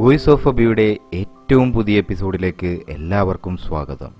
Voice of അബിയുടെ ഏറ്റവും പുതിയ എപ്പിസോഡിലേക്ക് എല്ലാവർക്കും സ്വാഗതം.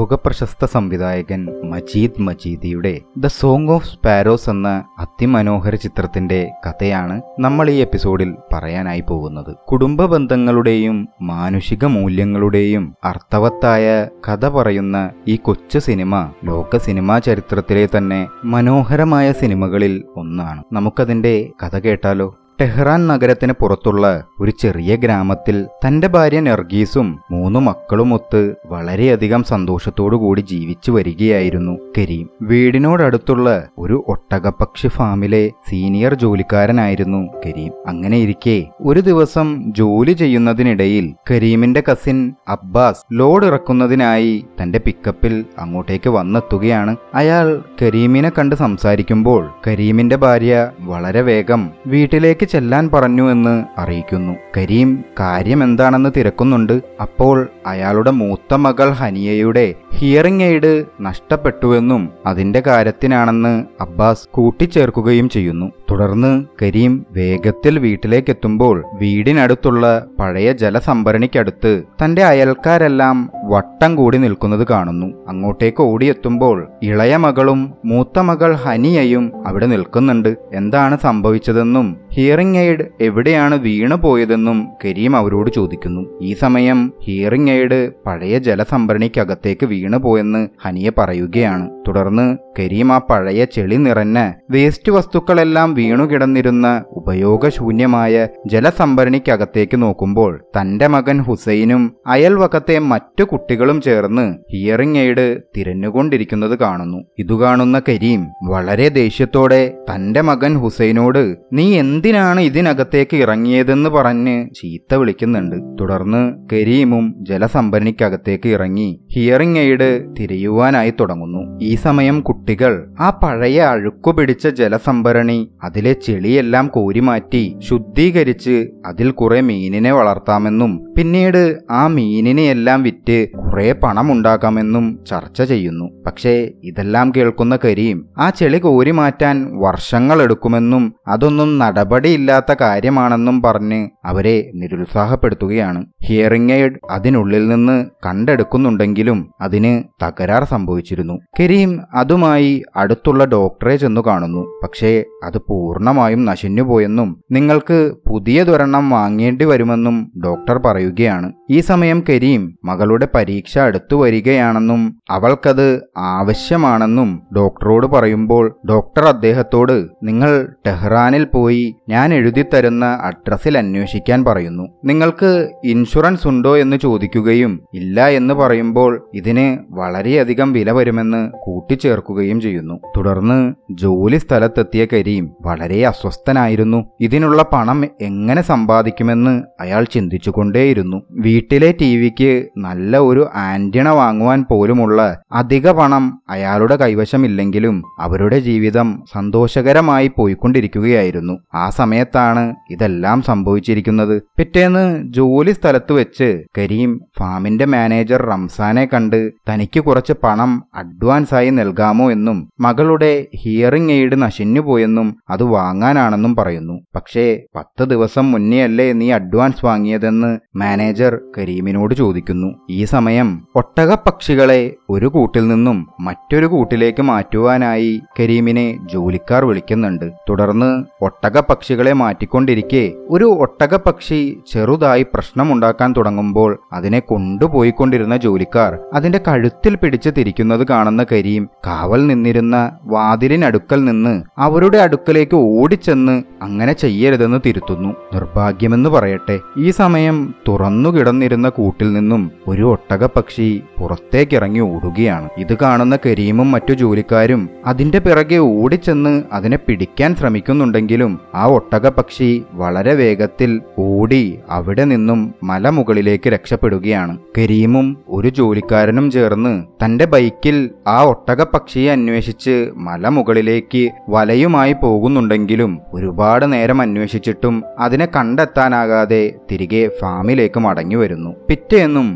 ലോകപ്രശസ്ത സംവിധായകൻ മജീദ് മജീദിയുടെ ദ സോങ് ഓഫ് സ്പാരോസ് എന്ന അതിമനോഹര ചിത്രത്തിന്റെ കഥയാണ് നമ്മൾ ഈ എപ്പിസോഡിൽ പറയാനായി പോകുന്നത്. കുടുംബ ബന്ധങ്ങളുടെയും മാനുഷിക മൂല്യങ്ങളുടെയും അർത്ഥവത്തായ കഥ പറയുന്ന ഈ കൊച്ചു സിനിമ ലോക സിനിമാ ചരിത്രത്തിലെ തന്നെ മനോഹരമായ സിനിമകളിൽ ഒന്നാണ്. നമുക്കതിന്റെ കഥ കേട്ടാലോ? ടെഹ്റാൻ നഗരത്തിന് പുറത്തുള്ള ഒരു ചെറിയ ഗ്രാമത്തിൽ തന്റെ ഭാര്യ നർഗീസും മൂന്ന് മക്കളുമൊത്ത് വളരെയധികം സന്തോഷത്തോടുകൂടി ജീവിച്ചു വരികയായിരുന്നു കരീം. വീടിനോടടുത്തുള്ള ഒരു ഒട്ടകപ്പക്ഷി ഫാമിലെ സീനിയർ ജോലിക്കാരനായിരുന്നു കരീം. അങ്ങനെ ഇരിക്കെ ഒരു ദിവസം ജോലി ചെയ്യുന്നതിനിടയിൽ കരീമിന്റെ കസിൻ അബ്ബാസ് ലോഡ് ഇറക്കുന്നതിനായി തന്റെ പിക്കപ്പിൽ അങ്ങോട്ടേക്ക് വന്നെത്തുകയാണ്. അയാൾ കരീമിനെ കണ്ട് സംസാരിക്കുമ്പോൾ കരീമിന്റെ ഭാര്യ വളരെ വേഗം വീട്ടിലേക്ക് ചെല്ലാൻ പറഞ്ഞു എന്ന് അറിയിക്കുന്നു. കരീം കാര്യം എന്താണെന്ന് തിരക്കുന്നുണ്ട്. അപ്പോൾ അയാളുടെ മൂത്ത മകൾ ഹനിയയുടെ ഹിയറിംഗ് എയ്ഡ് നഷ്ടപ്പെട്ടുവെന്നും അതിന്റെ കാര്യത്തിനാണെന്ന് അബ്ബാസ് കൂട്ടിച്ചേർക്കുകയും ചെയ്യുന്നു. തുടർന്ന് കരീം വേഗത്തിൽ വീട്ടിലേക്കെത്തുമ്പോൾ വീടിനടുത്തുള്ള പഴയ ജലസംഭരണിക്കടുത്ത് തന്റെ അയൽക്കാരെല്ലാം വട്ടം കൂടി നിൽക്കുന്നത് കാണുന്നു. അങ്ങോട്ടേക്ക് ഓടിയെത്തുമ്പോൾ ഇളയ മകളും മൂത്ത മകൾ ഹനിയയും അവിടെ നിൽക്കുന്നുണ്ട്. എന്താണ് സംഭവിച്ചതെന്നും ഹിയറിംഗ് എയ്ഡ് എവിടെയാണ് വീണു പോയതെന്നും കരീം അവരോട് ചോദിക്കുന്നു. ഈ സമയം ഹിയറിംഗ് എയ്ഡ് പഴയ ജലസംഭരണിക്കകത്തേക്ക് വീണു പോയെന്ന് ഹനിയ പറയുകയാണ്. തുടർന്ന് കരീം ആ പഴയ ചെളി നിറഞ്ഞ വേസ്റ്റ് വസ്തുക്കളെല്ലാം വീണു കിടന്നിരുന്ന ഉപയോഗശൂന്യമായ ജലസംഭരണിക്കകത്തേക്ക് നോക്കുമ്പോൾ തന്റെ മകൻ ഹുസൈനും അയൽവക്കത്തെ മറ്റു കുട്ടികളും ചേർന്ന് ഹിയറിംഗ് എയ്ഡ് തിരഞ്ഞുകൊണ്ടിരിക്കുന്നത് കാണുന്നു. ഇതു കാണുന്ന കരീം വളരെ ദേഷ്യത്തോടെ തന്റെ മകൻ ഹുസൈനോട് നീ എന്തിനാണ് ഇതിനകത്തേക്ക് ഇറങ്ങിയതെന്ന് പറഞ്ഞ് ചീത്ത വിളിക്കുന്നുണ്ട്. തുടർന്ന് കരീമും ജലസംഭരണിക്കകത്തേക്ക് ഇറങ്ങി ഹിയറിംഗ് എയ്ഡ് തിരയുവാനായി തുടങ്ങുന്നു. ഈ സമയം കുട്ടികൾ ആ പഴയ അഴുക്കു പിടിച്ച ജലസംഭരണി അതിലെ ചെളിയെല്ലാം കോരിമാറ്റി ശുദ്ധീകരിച്ച് അതിൽ കുറെ മീനിനെ വളർത്താമെന്നും പിന്നീട് ആ മീനിനെയെല്ലാം വിറ്റ് കുറെ പണമുണ്ടാക്കാമെന്നും ചർച്ച ചെയ്യുന്നു. പക്ഷേ ഇതെല്ലാം കേൾക്കുന്ന കരീം ആ ചെളി കോരി മാറ്റാൻ വർഷങ്ങളെടുക്കുമെന്നും അതൊന്നും നടപടിയില്ലാത്ത കാര്യമാണെന്നും പറഞ്ഞ് അവരെ നിരുത്സാഹപ്പെടുത്തുകയാണ്. ഹിയറിംഗ് എയ്ഡ് അതിനുള്ളിൽ നിന്ന് കണ്ടെടുക്കുന്നുണ്ടെങ്കിലും അതിന് തകരാർ സംഭവിച്ചിരുന്നു. കരീം അതുമായി അടുത്തുള്ള ഡോക്ടറെ ചെന്നു കാണുന്നു. പക്ഷേ അത് പൂർണമായും നശിഞ്ഞുപോയെന്നും നിങ്ങൾക്ക് പുതിയ പുതിയതൊരെണ്ണം വാങ്ങേണ്ടി വരുമെന്നും ഡോക്ടർ പറയുകയാണ്. ഈ സമയം കരീം മകളുടെ പരീക്ഷ അടുത്തു വരികയാണെന്നും അവൾക്കത് ആവശ്യമാണെന്നും ഡോക്ടറോട് പറയുമ്പോൾ ഡോക്ടർ അദ്ദേഹത്തോട് നിങ്ങൾ ടെഹ്റാനിൽ പോയി ഞാൻ എഴുതി തരുന്ന അഡ്രസ്സിൽ അന്വേഷിക്കാൻ പറയുന്നു. നിങ്ങൾക്ക് ഇൻഷുറൻസ് ഉണ്ടോ എന്ന് ചോദിക്കുകയും ഇല്ല എന്ന് പറയുമ്പോൾ ഇതിന് വളരെയധികം വില വരുമെന്ന് കൂട്ടിച്ചേർക്കുകയും ചെയ്യുന്നു. തുടർന്ന് ജോലി സ്ഥലത്തെത്തിയ കരീം വളരെ അസ്വസ്ഥനായിരുന്നു. ഇതിനുള്ള പണം എങ്ങനെ സമ്പാദിക്കുമെന്ന് അയാൾ ചിന്തിച്ചുകൊണ്ടേയിരുന്നു. വീട്ടിലെ ടി വിക്ക് നല്ല ഒരു ആന്റിണ വാങ്ങുവാൻ പോലുമുള്ള അധിക പണം അയാളുടെ കൈവശമില്ലെങ്കിലും അവരുടെ ജീവിതം സന്തോഷകരമായി പോയിക്കൊണ്ടിരിക്കുകയായിരുന്നു. ആ സമയത്താണ് ഇതെല്ലാം സംഭവിച്ചിരിക്കുന്നത്. പിറ്റേന്ന് ജോലി സ്ഥലത്ത് വെച്ച് കരീം ഫാമിന്റെ മാനേജർ റംസാനെ കണ്ട് തനിക്ക് കുറച്ച് പണം അഡ്വാൻസായി നൽകാമോ എന്നും മകളുടെ ഹിയറിംഗ് എയ്ഡ് നശിഞ്ഞുപോയെന്നും അത് വാങ്ങാനാണെന്നും പറയുന്നു. പക്ഷേ പത്ത് ദിവസം മുന്നേ അല്ലേ നീ അഡ്വാൻസ് വാങ്ങിയതെന്ന് മാനേജർ കരീമിനോട് ചോദിക്കുന്നു. ഈ സമയം ഒട്ടകപ്പക്ഷികളെ ഒരു കൂട്ടിൽ നിന്നും മറ്റൊരു കൂട്ടിലേക്ക് മാറ്റുവാനായി കരീമിനെ ജോലിക്കാർ വിളിക്കുന്നുണ്ട്. തുടർന്ന് ഒട്ടകപ്പക്ഷികളെ മാറ്റിക്കൊണ്ടിരിക്കെ ഒരു ഒട്ടകപ്പക്ഷി ചെറുതായി പ്രശ്നമുണ്ടാക്കാൻ തുടങ്ങുമ്പോൾ അതിനെ കൊണ്ടുപോയിക്കൊണ്ടിരുന്ന ജോലിക്കാർ അതിന്റെ കഴുത്തിൽ പിടിച്ച് തിരിക്കുന്നത് കാണുന്ന കരീം കാവൽ നിന്നിരുന്ന വാതിലിനടുക്കൽ നിന്ന് അവരുടെ അടുക്കലേക്ക് ഓടിച്ചെന്ന് അങ്ങനെ ചെയ്യരുതെന്ന് തിരുത്തുന്നു. നിർഭാഗ്യമെന്ന് പറയട്ടെ ഈ സമയം തുറന്നു കിടന്നിരുന്ന കൂട്ടിൽ നിന്നും ഒരു ഒട്ടകപ്പക്ഷി പുറത്തേക്കിറങ്ങി ഓടുകയാണ്. ഇത് കാണുന്ന കരീമും മറ്റു ജോലിക്കാരും അതിന്റെ പിറകെ ഓടിച്ചെന്ന് അതിനെ പിടിക്കാൻ ശ്രമിക്കുന്നുണ്ടെങ്കിലും ആ ഒട്ടക പക്ഷി വളരെ വേഗത്തിൽ ഓടി അവിടെ നിന്നും മലമുകളിലേക്ക് രക്ഷപ്പെടുകയാണ്. കരീമും ഒരു ജോലിക്കാരനും ചേർന്ന് തന്റെ ബൈക്കിൽ ആ ഒട്ടക പക്ഷിയെ അന്വേഷിച്ച് മലമുകളിലേക്ക് വലയുമായി പോകുന്നു പോകുന്നുണ്ടെങ്കിലും ഒരുപാട് നേരം അന്വേഷിച്ചിട്ടും അതിനെ കണ്ടെത്താനാകാതെ തിരികെ ഫാമിലേക്ക് മടങ്ങി വരുന്നു. പിറ്റേന്നും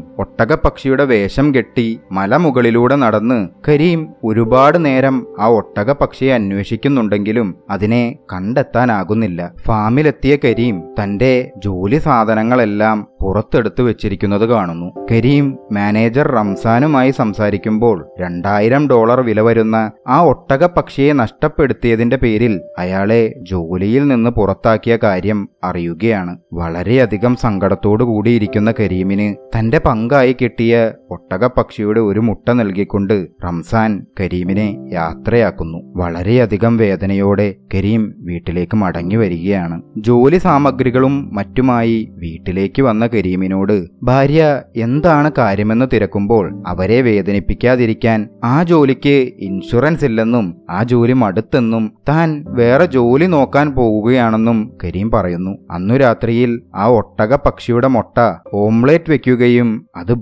ഒട്ടകപ്പക്ഷിയുടെ വേഷം കെട്ടി മലമുകളിലൂടെ നടന്ന് കരീം ഒരുപാട് നേരം ആ ഒട്ടക പക്ഷിയെ അന്വേഷിക്കുന്നുണ്ടെങ്കിലും അതിനെ കണ്ടെത്താനാകുന്നില്ല. ഫാമിലെത്തിയ കരീം തന്റെ ജോലി സാധനങ്ങളെല്ലാം പുറത്തെടുത്ത് വെച്ചിരിക്കുന്നത് കാണുന്നു. കരീം മാനേജർ റംസാനുമായി സംസാരിക്കുമ്പോൾ രണ്ടായിരം ഡോളർ വില വരുന്ന ആ ഒട്ടക പക്ഷിയെ നഷ്ടപ്പെടുത്തിയതിന്റെ പേരിൽ അയാളെ ജോലിയിൽ നിന്ന് പുറത്താക്കിയ കാര്യം അറിയുകയാണ്. വളരെയധികം സങ്കടത്തോടു കൂടിയിരിക്കുന്ന കരീമിന് തന്റെ പങ്കായി കിട്ടിയ ഒട്ടകപ്പക്ഷിയുടെ ഒരു മുട്ട നൽകിക്കൊണ്ട് റംസാൻ കരീമിനെ യാത്രയാക്കുന്നു. വളരെയധികം വേദനയോടെ കരീം വീട്ടിലേക്ക് മടങ്ങി വരികയാണ്. ജോലി സാമഗ്രികളും മറ്റുമായി വീട്ടിലേക്ക് വന്ന കരീമിനോട് ഭാര്യ എന്താണ് കാര്യമെന്ന് തിരക്കുമ്പോൾ അവരെ വേദനിപ്പിക്കാതിരിക്കാൻ ആ ജോലിക്ക് ഇൻഷുറൻസ് ഇല്ലെന്നും ആ ജോലി മടുത്തെന്നും താൻ വേറെ ജോലി നോക്കാൻ പോവുകയാണെന്നും കരീം പറയുന്നു. അന്നു രാത്രിയിൽ ആ ഒട്ടക പക്ഷിയുടെ മുട്ട ഓംലേറ്റ് വെക്കുകയും അത്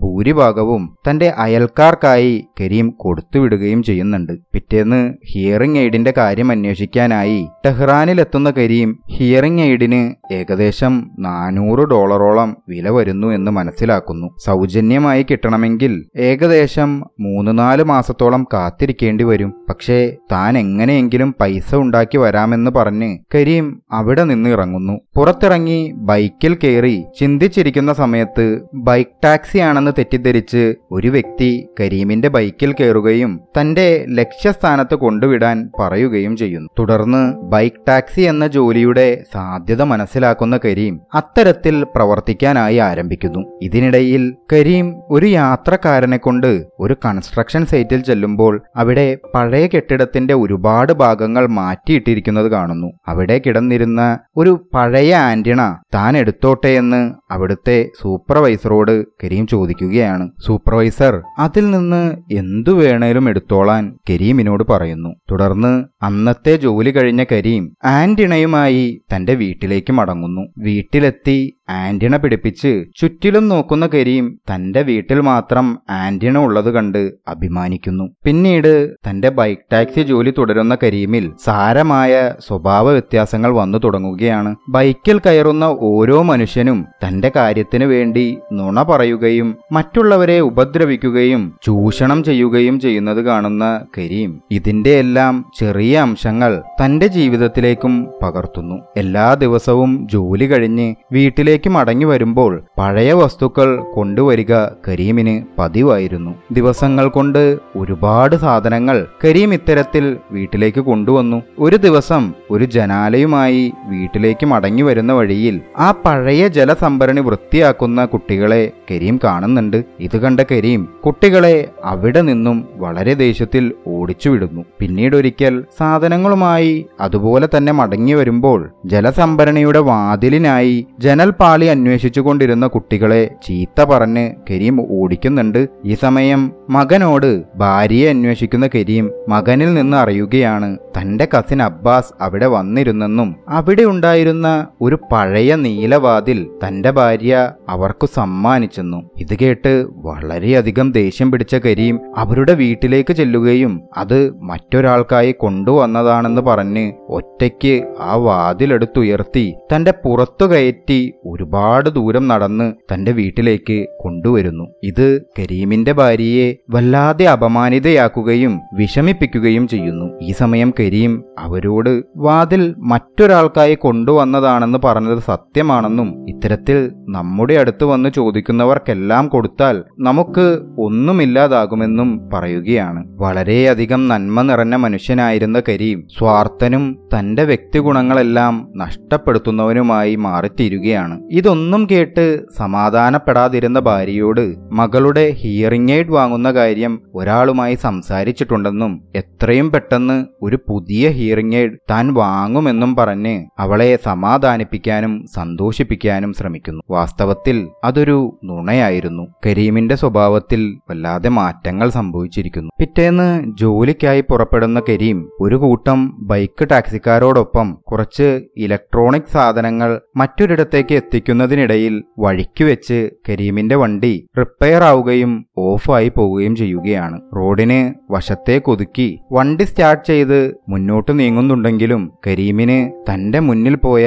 ഭൂരിഭാഗവും തന്റെ അയൽക്കാർക്കായി കരീം കൊടുത്തുവിടുകയും ചെയ്യുന്നുണ്ട്. പിറ്റേന്ന് ഹിയറിംഗ് എയ്ഡിന്റെ കാര്യം അന്വേഷിക്കാനായി ടെഹ്റാനിലെത്തുന്ന കരീം ഹിയറിംഗ് എയ്ഡിന് ഏകദേശം നാനൂറ് ഡോളറോളം വില വരുന്നു എന്ന് മനസ്സിലാക്കുന്നു. സൗജന്യമായി കിട്ടണമെങ്കിൽ ഏകദേശം മൂന്ന് നാല് മാസത്തോളം കാത്തിരിക്കേണ്ടി വരും. പക്ഷേ താൻ എങ്ങനെയെങ്കിലും പൈസ ഉണ്ടാക്കി വരാമെന്ന് പറഞ്ഞ് കരീം അവിടെ നിന്ന് ഇറങ്ങുന്നു. പുറത്തിറങ്ങി ബൈക്കിൽ കയറി ചിന്തിച്ചിരിക്കുന്ന സമയത്ത് ബൈക്ക് ടാക്സി ആണെന്ന് തെറ്റിദ്ധരിച്ച് ഒരു വ്യക്തി കരീമിന്റെ ബൈക്കിൽ കയറുകയും തന്റെ ലക്ഷ്യസ്ഥാനത്ത് കൊണ്ടുവിടാൻ പറയുകയും ചെയ്യുന്നു. തുടർന്ന് ബൈക്ക് ടാക്സി എന്ന ജോലിയുടെ സാധ്യത മനസ്സിലാക്കുന്ന കരീം അത്തരത്തിൽ പ്രവർത്തിക്കാനായി ആരംഭിക്കുന്നു. ഇതിനിടയിൽ കരീം ഒരു യാത്രക്കാരനെ കൊണ്ട് ഒരു കൺസ്ട്രക്ഷൻ സൈറ്റിൽ ചെല്ലുമ്പോൾ അവിടെ പഴയ കെട്ടിടത്തിന്റെ ഒരുപാട് ഭാഗങ്ങൾ മാറ്റിയിട്ടിരിക്കുന്നത് കാണുന്നു. അവിടെ കിടന്നിരുന്ന ഒരു പഴയ ആന്റിണ താൻ എടുത്തോട്ടെ എന്ന് അവിടുത്തെ സൂപ്പർവൈസറോട് കരീം ചോദിക്കുകയാണ്. സൂപ്പർവൈസർ അതിൽ നിന്ന് എന്തു വേണേലും എടുത്തോളാൻ കരീമിനോട് പറയുന്നു. തുടർന്ന് അന്നത്തെ ജോലി കഴിഞ്ഞ കരീം ആന്റിണയുമായി തന്റെ വീട്ടിലേക്ക് മടങ്ങുന്നു. വീട്ടിലെത്തി ആന്റിണ പിടിപ്പിച്ച് ചുറ്റിലും നോക്കുന്ന കരീം തന്റെ വീട്ടിൽ മാത്രം ആന്റിണ ഉള്ളത് കണ്ട് അഭിമാനിക്കുന്നു. പിന്നീട് തന്റെ ബൈക്ക് ടാക്സി ജോലി തുടരുന്ന കരീമിൽ സാരമായ സ്വഭാവ വ്യത്യാസങ്ങൾ വന്നു തുടങ്ങുകയാണ്. ബൈക്കിൽ കയറുന്ന ഓരോ മനുഷ്യനും തന്റെ കാര്യത്തിനു വേണ്ടി നുണ പറയുകയും മറ്റുള്ളവരെ ഉപദ്രവിക്കുകയും ചൂഷണം ചെയ്യുകയും ചെയ്യുന്നത് കാണുന്ന കരീം ഇതിന്റെ എല്ലാം ചെറിയ അംശങ്ങൾ തന്റെ ജീവിതത്തിലേക്കും പകർത്തുന്നു. എല്ലാ ദിവസവും ജോലി കഴിഞ്ഞ് വീട്ടിലേക്ക് മടങ്ങി വരുമ്പോൾ പഴയ വസ്തുക്കൾ കൊണ്ടുവരിക കരീമിന് പതിവായിരുന്നു. ദിവസങ്ങൾ കൊണ്ട് ഒരുപാട് സാധനങ്ങൾ കരീം ഇത്തരത്തിൽ വീട്ടിലേക്ക് കൊണ്ടുവന്നു. ഒരു ദിവസം ഒരു ജനാലയുമായി വീട്ടിലേക്ക് മടങ്ങി വരുന്ന വഴിയിൽ ആ പഴയ ജലസംഭരണി വൃത്തിയാക്കുന്ന കുട്ടികളെ കരീം കാണുന്നുണ്ട്. ഇത് കണ്ട കരീം കുട്ടികളെ അവിടെ നിന്നും വളരെ ദേഷ്യത്തിൽ ഓടിച്ചുവിടുന്നു പിന്നീട് ഒരിക്കൽ സാധനങ്ങളുമായി അതുപോലെ തന്നെ മടങ്ങി വരുമ്പോൾ ജലസംഭരണിയുടെ വാതിലിനായി ജനൽപാളി അന്വേഷിച്ചുകൊണ്ടിരുന്ന കുട്ടികളെ ചീത്ത പറഞ്ഞ് കരീം ഓടിക്കുന്നുണ്ട്. ഈ സമയം മകനോട് ഭാര്യയെ അന്വേഷിക്കുന്ന കരീം മകനിൽ നിന്ന് അറിയുകയാണ് തന്റെ കസിൻ അബ്ബാസ് അവിടെ വന്നിരുന്നെന്നും അവിടെ ഉണ്ടായിരുന്ന ഒരു പഴയ നീലവാതിൽ തന്റെ ഭാര്യ അവർക്കു സമ്മാനിച്ചെന്നും. ഇത് കേട്ട് വളരെയധികം ദേഷ്യം പിടിച്ച കരീം അവരുടെ വീട്ടിലേക്ക് ചെല്ലുകയും അത് മറ്റൊരാൾക്കായി കൊണ്ടുവന്നതാണെന്ന് പറഞ്ഞ് ഒറ്റയ്ക്ക് ആ വാതിലെടുത്തുയർത്തി തന്റെ പുറത്തു കയറ്റി ഒരുപാട് ദൂരം നടന്ന് തന്റെ വീട്ടിലേക്ക് കൊണ്ടുവരുന്നു. ഇത് കരീമിന്റെ ഭാര്യയെ വല്ലാതെ അപമാനിതയാക്കുകയും വിഷമിപ്പിക്കുകയും ചെയ്യുന്നു. ഈ സമയം കരീം അവരോട് വാതിൽ മറ്റൊരാൾക്കായി കൊണ്ടുവന്നതാണെന്ന് പറഞ്ഞത് സത്യമാണെന്നും ഇത്തരത്തിൽ നമ്മുടെ അടുത്ത് വന്ന് ചോദിക്കുന്നവർക്കെല്ലാം കൊടുത്താൽ നമുക്ക് ഒന്നുമില്ലാതാകുമെന്നും പറയുകയാണ്. വളരെയധികം നന്മ നിറഞ്ഞ മനുഷ്യനായിരുന്ന കരീം സ്വാർത്ഥനും തന്റെ വ്യക്തിഗുണങ്ങളെല്ലാം നഷ്ടപ്പെടുത്തുന്നവനുമായി മാറിത്തീരുകയാണ്. ഇതൊന്നും കേട്ട് സമാധാനപ്പെടാതിരുന്ന ഭാര്യയോട് മകളുടെ ഹിയറിംഗ് എയ്ഡ് വാങ്ങുന്ന കാര്യം ഒരാളുമായി സംസാരിച്ചിട്ടുണ്ടെന്നും എത്രയും പെട്ടെന്ന് ഒരു പുതിയ ഹിയറിംഗ് എയ്ഡ് താൻ വാങ്ങുമെന്നും പറഞ്ഞ് അവളെ സമാധാനിപ്പിക്കാനും സന്തോഷിപ്പിക്കാനും ശ്രമിക്കുന്നു. വാസ്തവത്തിൽ അതൊരു നുണയായിരുന്നു. കരീമിന്റെ സ്വഭാവത്തിൽ വല്ലാതെ മാറ്റങ്ങൾ സംഭവിച്ചിരിക്കുന്നു. പിറ്റേന്ന് ജോലിക്കായി പുറപ്പെടുന്ന കരീം ഒരു കൂട്ടം ബൈക്ക് ടാക്സിക്കാരോടൊപ്പം കുറച്ച് ഇലക്ട്രോണിക് സാധനങ്ങൾ മറ്റൊരിടത്തേക്ക് എത്തിക്കുന്നതിനിടയിൽ വഴിക്ക് വെച്ച് കരീമിന്റെ വണ്ടി റിപ്പയർ ആവുകയും ഓഫായി പോവുകയും ചെയ്യുകയാണ്. റോഡിന് വശത്തെ കൊതുക്കി വണ്ടി സ്റ്റാർട്ട് ചെയ്ത് മുന്നോട്ട് നീങ്ങുന്നുണ്ടെങ്കിലും കരീമിന് തന്റെ മുന്നിൽ പോയ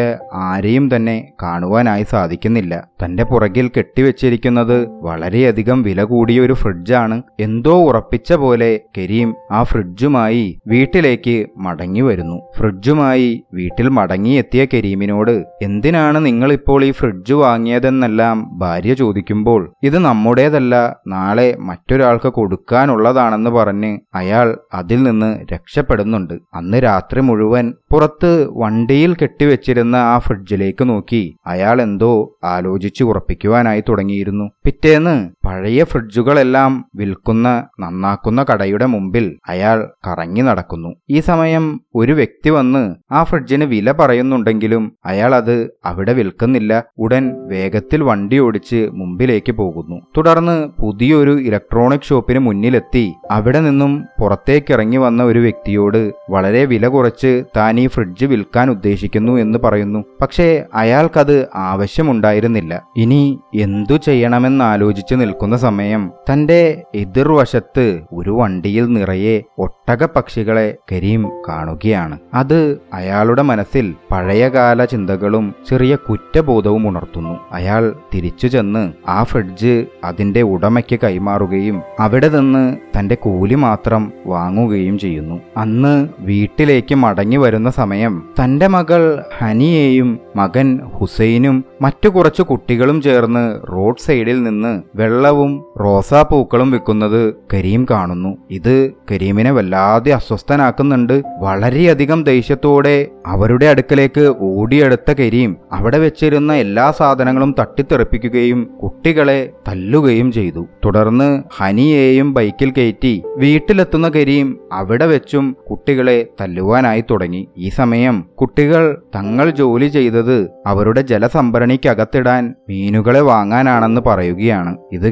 ആരെയും തന്നെ കാണുവാനായി സാധിക്കുന്നില്ല. തന്റെ പുറകിൽ കെട്ടിവെച്ചിരിക്കുന്നത് വളരെയധികം വില കൂടിയ ഒരു ഫ്രിഡ്ജാണ്. എന്തോ ഉറപ്പിച്ച പോലെ കരീം ആ ഫ്രിഡ്ജുമായി വീട്ടിലേക്ക് മടങ്ങി വരുന്നു. ഫ്രിഡ്ജുമായി വീട്ടിൽ മടങ്ങിയെത്തിയ കരീമിനോട് എന്തിനാണ് നിങ്ങൾ ഇപ്പോൾ ഈ ഫ്രിഡ്ജ് വാങ്ങിയതെന്നെല്ലാം ഭാര്യ ചോദിക്കുമ്പോൾ ഇത് നമ്മുടേതല്ല നാളെ മറ്റൊരാൾക്ക് കൊടുക്കാനുള്ളതാണെന്ന് പറഞ്ഞ് അയാൾ അതിൽ നിന്ന് രക്ഷപ്പെടുന്നുണ്ട്. അന്ന് രാത്രി മുഴുവൻ പുറത്ത് വണ്ടിയിൽ കെട്ടിവെച്ചിരുന്ന ആ ഫ്രിഡ്ജിലേക്ക് നോക്കി അയാൾ എന്തോ ആലോചിച്ച് ഉറപ്പിക്കുവാനായി തുടങ്ങിയിരുന്നു. പിറ്റേന്ന് പഴയ ഫ്രിഡ്ജുകളെല്ലാം വിൽക്കുന്ന നന്നാക്കുന്ന കടയുടെ മുമ്പിൽ അയാൾ കറങ്ങി നടക്കുന്നു. ഈ സമയം ഒരു വ്യക്തി വന്ന് ആ ഫ്രിഡ്ജിന് വില പറയുന്നുണ്ടെങ്കിലും അയാൾ അത് അവിടെ വിൽക്കുന്നില്ല. ഉടൻ വേഗത്തിൽ വണ്ടി ഓടിച്ച് മുമ്പിലേക്ക് പോകുന്നു. തുടർന്ന് പുതിയൊരു ഇലക്ട്രോണിക് ഷോപ്പിന് മുന്നിലെത്തി. അവിടെ നിന്നും പുറത്തേക്കിറങ്ങി വന്ന ഒരു വ്യക്തിയോട് വളരെ വില കുറച്ച് താൻ ഈ ഫ്രിഡ്ജ് വിൽക്കാൻ ഉദ്ദേശിക്കുന്നു എന്ന് പറയുന്നു. പക്ഷേ അയാൾക്കത് ആവശ്യമുണ്ടായിരുന്നില്ല. ഇനി എന്തു ചെയ്യണമെന്ന് ആലോചിച്ച് നിൽക്കുന്ന സമയം തന്റെ എതിർവശത്ത് ഒരു വണ്ടിയിൽ നിറയെ ഒട്ടക പക്ഷികളെ കരീം കാണുകയാണ്. അത് അയാളുടെ മനസ്സിൽ പഴയകാല ചിന്തകളും ചെറിയ കുറ്റബോധവും ഉണർത്തുന്നു. അയാൾ തിരിച്ചു ചെന്ന് ആ ഫ്രിഡ്ജ് അതിന്റെ ഉടമയ്ക്ക് കൈമാറുകയും അവിടെ നിന്ന് തന്റെ കൂലി മാത്രം വാങ്ങുകയും ചെയ്യുന്നു. അന്ന് വീട്ടിലേക്ക് മടങ്ങി വരുന്ന സമയം തന്റെ മകൾ ഹനിയെയും മകൻ ഹുസൈനും മറ്റു കുറച്ച് കുട്ടികളും ചേർന്ന് റോഡ് സൈഡിൽ നിന്ന് വെള്ളവും റോസാപ്പൂക്കളും വിൽക്കുന്നത് കരീം കാണുന്നു. ഇത് കരീമിനെ വല്ലാതെ അസ്വസ്ഥനാക്കുന്നുണ്ട്. വളരെയധികം ദേഷ്യത്തോടെ അവരുടെ അടുക്കലേക്ക് ഓടിയെടുത്ത കരീം അവിടെ വെച്ചിരുന്ന എല്ലാ സാധനങ്ങളും തട്ടിത്തെറിപ്പിക്കുകയും കുട്ടികളെ തല്ലുകയും ചെയ്തു. തുടർന്ന് ഹനിയെയും ബൈക്കിൽ കയറ്റി വീട്ടിലെത്തുന്ന കരീം അവിടെ വെച്ചും കുട്ടികളെ തല്ലുവാനായി തുടങ്ങി. ഈ സമയം കുട്ടികൾ തങ്ങൾ ജോലി ചെയ്തത് അവരുടെ ജലസംഭരണിക്കകത്തിടാൻ മീനുകളെ വാങ്ങാനാണെന്ന് പറയുകയാണ്. ഇത്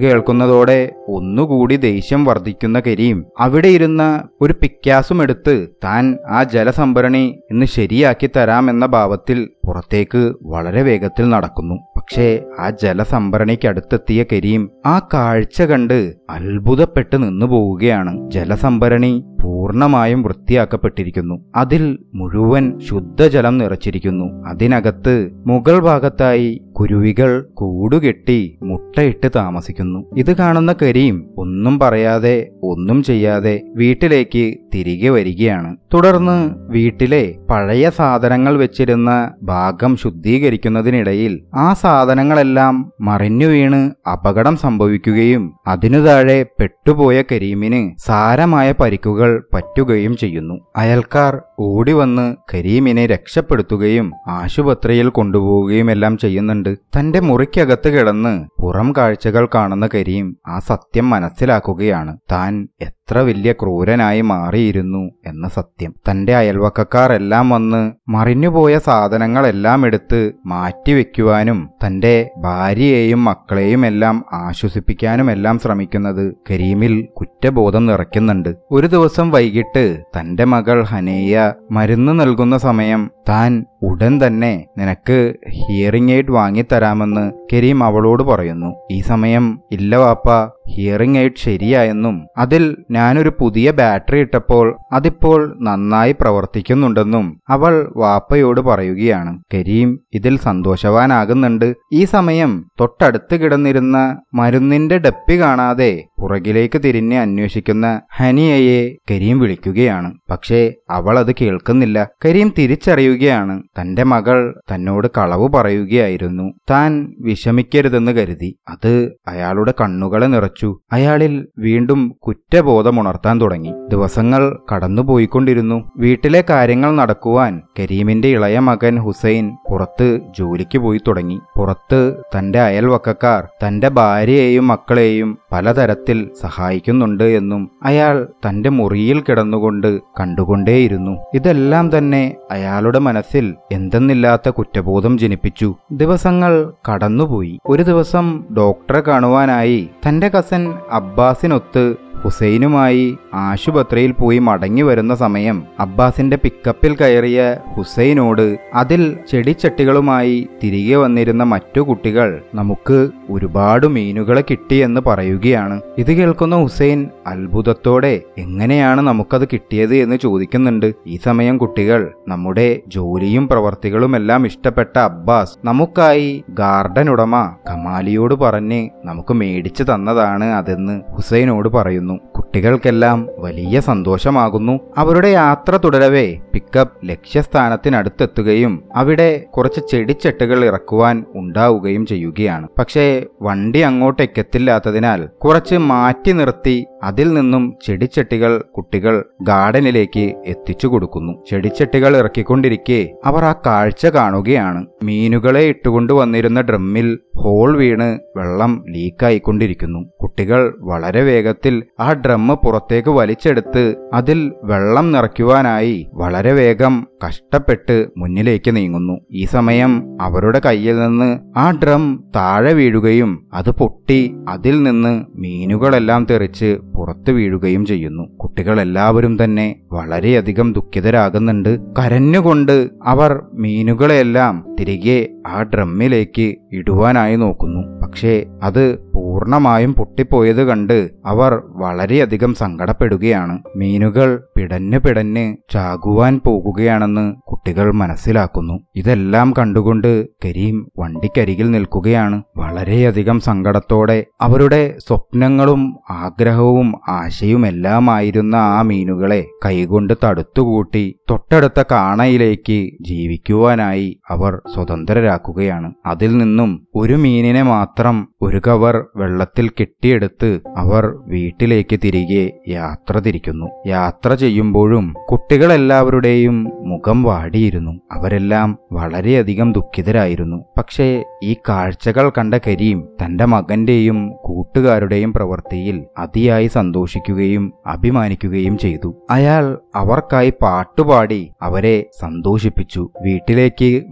കേൾക്കുന്നതോടെ ഒന്നുകൂടി ദേഷ്യം വർദ്ധിക്കുന്ന കരീം. അവിടെ ഇരുന്ന ഒരു പിക്യാസും എടുത്ത് താൻ ആ ജലസംഭരണി ഇന്ന് ശരിയാക്കി തരാമെന്ന ഭാവത്തിൽ പുറത്തേക്ക് വളരെ വേഗത്തിൽ നടക്കുന്നു. പക്ഷേ ആ ജലസംഭരണിക്കടുത്തെത്തിയ കരീം ആ കാഴ്ച കണ്ട് അത്ഭുതപ്പെട്ട് നിന്നു പോവുകയാണ് ജലസംഭരണി പൂർണമായും വൃത്തിയാക്കപ്പെട്ടിരിക്കുന്നു. അതിൽ മുഴുവൻ ശുദ്ധജലം നിറച്ചിരിക്കുന്നു. അതിനകത്ത് മുകൾ ഭാഗത്തായി കുരുവികൾ കൂടുകെട്ടി മുട്ടയിട്ട് താമസിക്കുന്നു. ഇത് കാണുന്ന കരീം ഒന്നും പറയാതെ ഒന്നും ചെയ്യാതെ വീട്ടിലേക്ക് തിരികെ വരികയാണ്. തുടർന്ന് വീട്ടിലെ പഴയ സാധനങ്ങൾ വെച്ചിരുന്ന ഭാഗം ശുദ്ധീകരിക്കുന്നതിനിടയിൽ ആ സാധനങ്ങളെല്ലാം മറിഞ്ഞു വീണ് അപകടം സംഭവിക്കുകയും അതിനു താഴെ പെട്ടുപോയ കരീമിന് സാരമായ പരിക്കുകൾ പറ്റുകയും ചെയ്യുന്നു. അയൽക്കാർ ഓടിവന്ന് കരീമിനെ രക്ഷപ്പെടുത്തുകയും ആശുപത്രിയിൽ കൊണ്ടുപോവുകയും എല്ലാം ചെയ്യുന്നുണ്ട്. തന്റെ മുറിക്കകത്ത് കിടന്ന് പുറം കാഴ്ചകൾ കാണുന്ന കരീം ആ സത്യം മനസ്സിലാക്കുകയാണ്. താൻ എത്ര വലിയ ക്രൂരനായി മാറിയിരുന്നു എന്ന സത്യം. തന്റെ അയൽവക്കക്കാർ എല്ലാം വന്ന് മറിഞ്ഞുപോയ സാധനങ്ങളെല്ലാം എടുത്ത് മാറ്റിവെക്കുവാനും തന്റെ ഭാര്യയെയും മക്കളെയും എല്ലാം ആശ്വസിപ്പിക്കാനുമെല്ലാം ശ്രമിക്കുന്നത് കരീമിൽ കുറ്റബോധം നിറയ്ക്കുന്നുണ്ട്. ഒരു ദിവസം വൈകിട്ട് തന്റെ മകൾ ഹനേയ മരുന്ന് നൽകുന്ന സമയം താൻ ഉടൻ തന്നെ നിനക്ക് ഹിയറിംഗ് എയ്ഡ് വാങ്ങിത്തരാമെന്ന് കരീം അവളോട് പറയുന്നു. ഈ സമയം ഇല്ല വാപ്പ ഹിയറിംഗ് എയ്ഡ് ശരിയായെന്നും അതിൽ ഞാനൊരു പുതിയ ബാറ്ററി ഇട്ടപ്പോൾ അതിപ്പോൾ നന്നായി പ്രവർത്തിക്കുന്നുണ്ടെന്നും അവൾ വാപ്പയോട് പറയുകയാണ്. കരീം ഇതിൽ സന്തോഷവാനാകുന്നുണ്ട്. ഈ സമയം തൊട്ടടുത്ത് കിടന്നിരുന്ന മരുന്നിന്റെ ഡപ്പി കാണാതെ പുറകിലേക്ക് തിരിഞ്ഞ് അന്വേഷിക്കുന്ന ഹനിയയെ കരീം വിളിക്കുകയാണ്. പക്ഷേ അവൾ അത് കേൾക്കുന്നില്ല. കരീം തിരിച്ചറിയുകയാണ്. തന്റെ മകൾ തന്നോട് കളവ് പറയുകയായിരുന്നു. താൻ വിഷമിക്കരുതെന്ന് കരുതി. അത് അയാളുടെ കണ്ണുകളെ നിറച്ചു. അയാളിൽ വീണ്ടും കുറ്റബോധമുണർത്താൻ തുടങ്ങി. ദിവസങ്ങൾ കടന്നുപോയിക്കൊണ്ടിരുന്നു. വീട്ടിലെ കാര്യങ്ങൾ നടക്കുവാൻ കരീമിന്റെ ഇളയ മകൻ ഹുസൈൻ പുറത്ത് ജോലിക്ക് പോയി തുടങ്ങി. പുറത്ത് തന്റെ അയൽവക്കക്കാർ തന്റെ ഭാര്യയെയും മക്കളെയും പലതരത്തിൽ സഹായിക്കുന്നുണ്ട് എന്നും അയാൾ തന്റെ മുറിയിൽ കിടന്നുകൊണ്ട് കണ്ടുകൊണ്ടേയിരുന്നു. ഇതെല്ലാം തന്നെ അയാളുടെ മനസ്സിൽ എന്തെന്നില്ലാത്ത കുറ്റബോധം ജനിപ്പിച്ചു. ദിവസങ്ങൾ കടന്നുപോയി. ഒരു ദിവസം ഡോക്ടറെ കാണുവാനായി തന്റെ കസൻ അബ്ബാസിനൊത്ത് ഹുസൈനുമായി ആശുപത്രിയിൽ പോയി മടങ്ങി വരുന്ന സമയം അബ്ബാസിന്റെ പിക്കപ്പിൽ കയറിയ ഹുസൈനോട് അതിൽ ചെടിച്ചട്ടികളുമായി തിരികെ വന്നിരുന്ന മറ്റു കുട്ടികൾ നമുക്ക് ഒരുപാട് മീനുകളെ കിട്ടിയെന്ന് പറയുകയാണ്. ഇത് കേൾക്കുന്ന ഹുസൈൻ അത്ഭുതത്തോടെ എങ്ങനെയാണ് നമുക്കത് കിട്ടിയത്? എന്ന് ചോദിക്കുന്നുണ്ട്. ഈ സമയം കുട്ടികൾ നമ്മുടെ ജോലിയും പ്രവർത്തികളുമെല്ലാം ഇഷ്ടപ്പെട്ട അബ്ബാസ് നമുക്കായി ഗാർഡൻ ഉടമ കമാലിയോട് പറഞ്ഞ് നമുക്ക് മേടിച്ചു തന്നതാണ് അതെന്ന് ഹുസൈനോട് പറയുന്നു. കുട്ടികൾക്കെല്ലാം വലിയ സന്തോഷമാകുന്നു. അവരുടെ യാത്ര തുടരവേ പിക്കപ്പ് ലക്ഷ്യസ്ഥാനത്തിനടുത്തെത്തുകയും അവിടെ കുറച്ച് ചെടിച്ചട്ടുകൾ ഇറക്കുവാൻ ഉണ്ടാവുകയും ചെയ്യുകയാണ്. പക്ഷേ വണ്ടി അങ്ങോട്ടേക്കെത്തില്ലാത്തതിനാൽ കുറച്ച് മാറ്റി നിർത്തി അതിൽ നിന്നും ചെടിച്ചട്ടികൾ കുട്ടികൾ ഗാർഡനിലേക്ക് എത്തിച്ചു കൊടുക്കുന്നു. ചെടിച്ചട്ടികൾ ഇറക്കിക്കൊണ്ടിരിക്കെ അവർ ആ കാഴ്ച കാണുകയാണ്. മീനുകളെ ഇട്ടുകൊണ്ടു വന്നിരുന്ന ഡ്രമ്മിൽ ഹോൾ വീണ് വെള്ളം ലീക്കായിക്കൊണ്ടിരിക്കുന്നു. കുട്ടികൾ വളരെ വേഗത്തിൽ ആ ഡ്രമ്മ് പുറത്തേക്ക് വലിച്ചെടുത്ത് അതിൽ വെള്ളം നിറയ്ക്കുവാനായി വളരെ വേഗം കഷ്ടപ്പെട്ട് മുന്നിലേക്ക് നീങ്ങുന്നു. ഈ സമയം അവരുടെ കയ്യിൽ നിന്ന് ആ ഡ്രം താഴെ വീഴുകയും അത് പൊട്ടി അതിൽ നിന്ന് മീനുകളെല്ലാം തെറിച്ച് പുറത്തു വീഴുകയും ചെയ്യുന്നു. കുട്ടികളെല്ലാവരും തന്നെ വളരെയധികം ദുഃഖിതരാകുന്നുണ്ട്. കരഞ്ഞുകൊണ്ട് അവർ മീനുകളെല്ലാം തിരികെ ആ ഡ്രമ്മിലേക്ക് ഇടുവാനായി നോക്കുന്നു. പക്ഷേ അത് പൂർണമായും പൊട്ടിപ്പോയത് കണ്ട് അവർ വളരെയധികം സങ്കടപ്പെടുകയാണ്. മീനുകൾ പിടഞ്ഞു പിടഞ്ഞ് ചാകുവാൻ പോകുകയാണെന്ന് കുട്ടികൾ മനസ്സിലാക്കുന്നു. ഇതെല്ലാം കണ്ടുകൊണ്ട് കരീം വണ്ടിക്കരികിൽ നിൽക്കുകയാണ്. വളരെയധികം സങ്കടത്തോടെ അവരുടെ സ്വപ്നങ്ങളും ആഗ്രഹവും ആശയുമെല്ലാമായിരുന്ന ആ മീനുകളെ കൈകൊണ്ട് തടുത്തുകൂട്ടി തൊട്ടടുത്ത കാണയിലേക്ക് ജീവിക്കുവാനായി അവർ സ്വതന്ത്രരാക്കുകയാണ്. അതിൽ നിന്നും ഒരു മീനിനെ മാത്രം ഒരു കവർ വെള്ളത്തിൽ കെട്ടിയെടുത്ത് അവർ വീട്ടിലേക്ക് തിരികെ യാത്ര തിരിക്കുന്നു. യാത്ര ചെയ്യുമ്പോഴും കുട്ടികളെല്ലാവരുടെയും മുഖം വാടിയിരുന്നു. അവരെല്ലാം വളരെയധികം ദുഃഖിതരായിരുന്നു. പക്ഷേ ഈ കാഴ്ചകൾ കണ്ട കരീം തന്റെ മകന്റെയും കൂട്ടുകാരുടെയും പ്രവൃത്തിയിൽ അതിയായി സന്തോഷിക്കുകയും അഭിമാനിക്കുകയും ചെയ്തു. അയാൾ അവർക്കായി പാട്ടുപാടി അവരെ സന്തോഷിപ്പിച്ചു. വീട്ടിലേക്ക്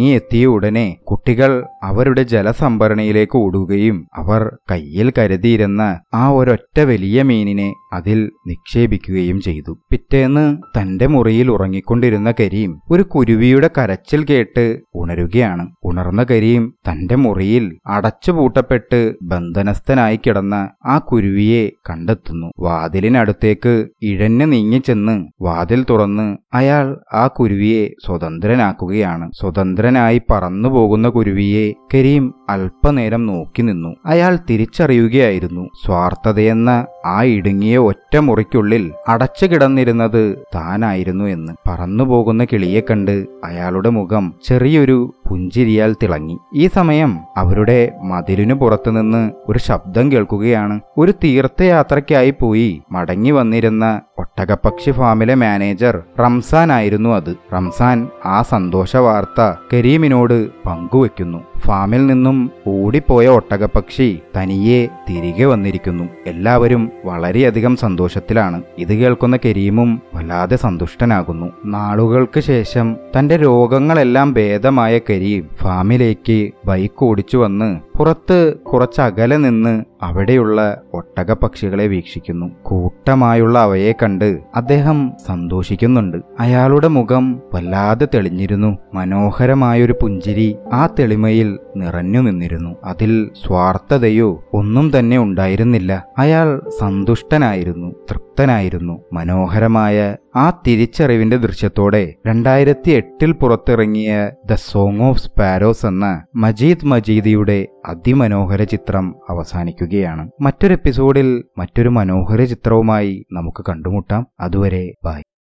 മടങ്ങിയെത്തിയ ഉടനെ കുട്ടികൾ അവരുടെ ജലസംഭരണിയിലേക്ക് ഓടുകയും അവർ കയ്യിൽ കരുതിയിരുന്ന ആ ഒരൊറ്റ വലിയ മീനിനെ അതിൽ നിക്ഷേപിക്കുകയും ചെയ്തു. പിറ്റേന്ന് തന്റെ മുറിയിൽ ഉറങ്ങിക്കൊണ്ടിരുന്ന കരീം ഒരു കുരുവിയുടെ കരച്ചിൽ കേട്ട് ഉണരുകയാണ്. ഉണർന്ന കരീം തന്റെ മുറിയിൽ അടച്ചുപൂട്ടപ്പെട്ട് ബന്ധനസ്ഥനായി കിടന്ന ആ കുരുവിയെ കണ്ടെത്തുന്നു. വാതിലിനടുത്തേക്ക് ഇഴഞ്ഞു നീങ്ങിച്ചെന്ന് വാതിൽ തുറന്ന് അയാൾ ആ കുരുവിയെ സ്വതന്ത്രനാക്കുകയാണ്. സ്വതന്ത്രനായി പറന്നു പോകുന്ന കുരുവിയെ കരീം അല്പനേരം നോക്കി നിന്നു. അയാൾ തിരിച്ചറിയുകയായിരുന്നു. സ്വാർത്ഥതയെന്ന ആ ഇടുങ്ങിയ ഒറ്റ മുറിക്കുള്ളിൽ അടച്ചു കിടന്നിരുന്നത് താനായിരുന്നു എന്ന്. പറന്നുപോകുന്ന കിളിയെ കണ്ട് അയാളുടെ മുഖം ചെറിയൊരു പുഞ്ചിരിയാൽ തിളങ്ങി. ഈ സമയം അവരുടെ മതിലിനു പുറത്തുനിന്ന് ഒരു ശബ്ദം കേൾക്കുകയാണ്. ഒരു തീർത്ഥയാത്രയ്ക്കായി പോയി മടങ്ങി വന്നിരുന്ന ഒട്ടകപ്പക്ഷി ഫാമിലെ മാനേജർ റംസാൻ ആയിരുന്നു അത്. റംസാൻ ആ സന്തോഷ വാർത്ത കരീമിനോട് പങ്കുവെക്കുന്നു. ഫാമിൽ നിന്നും ഓടിപ്പോയ ഒട്ടകപ്പക്ഷി തനിയെ തിരികെ വന്നിരിക്കുന്നു. എല്ലാവരും വളരെയധികം സന്തോഷത്തിലാണ്. ഇത് കേൾക്കുന്ന കരീമും വല്ലാതെ സന്തുഷ്ടനാകുന്നു. നാളുകൾക്ക് ശേഷം തന്റെ രോഗങ്ങളെല്ലാം ഭേദമായ കരീം ഫാമിലേക്ക് ബൈക്ക് ഓടിച്ചു വന്ന് പുറത്ത് കുറച്ചകലെ നിന്ന് അവിടെയുള്ള ഒട്ടകപ്പക്ഷികളെ വീക്ഷിക്കുന്നു. കൂട്ടമായുള്ള അവയെ കണ്ട് അദ്ദേഹം സന്തോഷിക്കുന്നുണ്ട്. അയാളുടെ മുഖം വല്ലാതെ തെളിഞ്ഞിരുന്നു. മനോഹരമായൊരു പുഞ്ചിരി ആ തെളിമയിൽ നിറഞ്ഞു നിന്നിരുന്നു. അതിൽ സ്വാർത്ഥതയോ ഒന്നും തന്നെ ഉണ്ടായിരുന്നില്ല. അയാൾ സന്തുഷ്ടനായിരുന്നു തൃപ്തനായിരുന്നു. മനോഹരമായ ആ തിരിച്ചറിവിന്റെ ദൃശ്യത്തോടെ രണ്ടായിരത്തി എട്ടിൽ പുറത്തിറങ്ങിയ ദ സോങ് ഓഫ് സ്പാരോസ് എന്ന മജീദ് മജീദിയുടെ അതിമനോഹര ചിത്രം അവസാനിക്കുകയാണ്. മറ്റൊരു എപ്പിസോഡിൽ മറ്റൊരു മനോഹര ചിത്രവുമായി നമുക്ക് കണ്ടുമുട്ടാം. അതുവരെ ബൈ.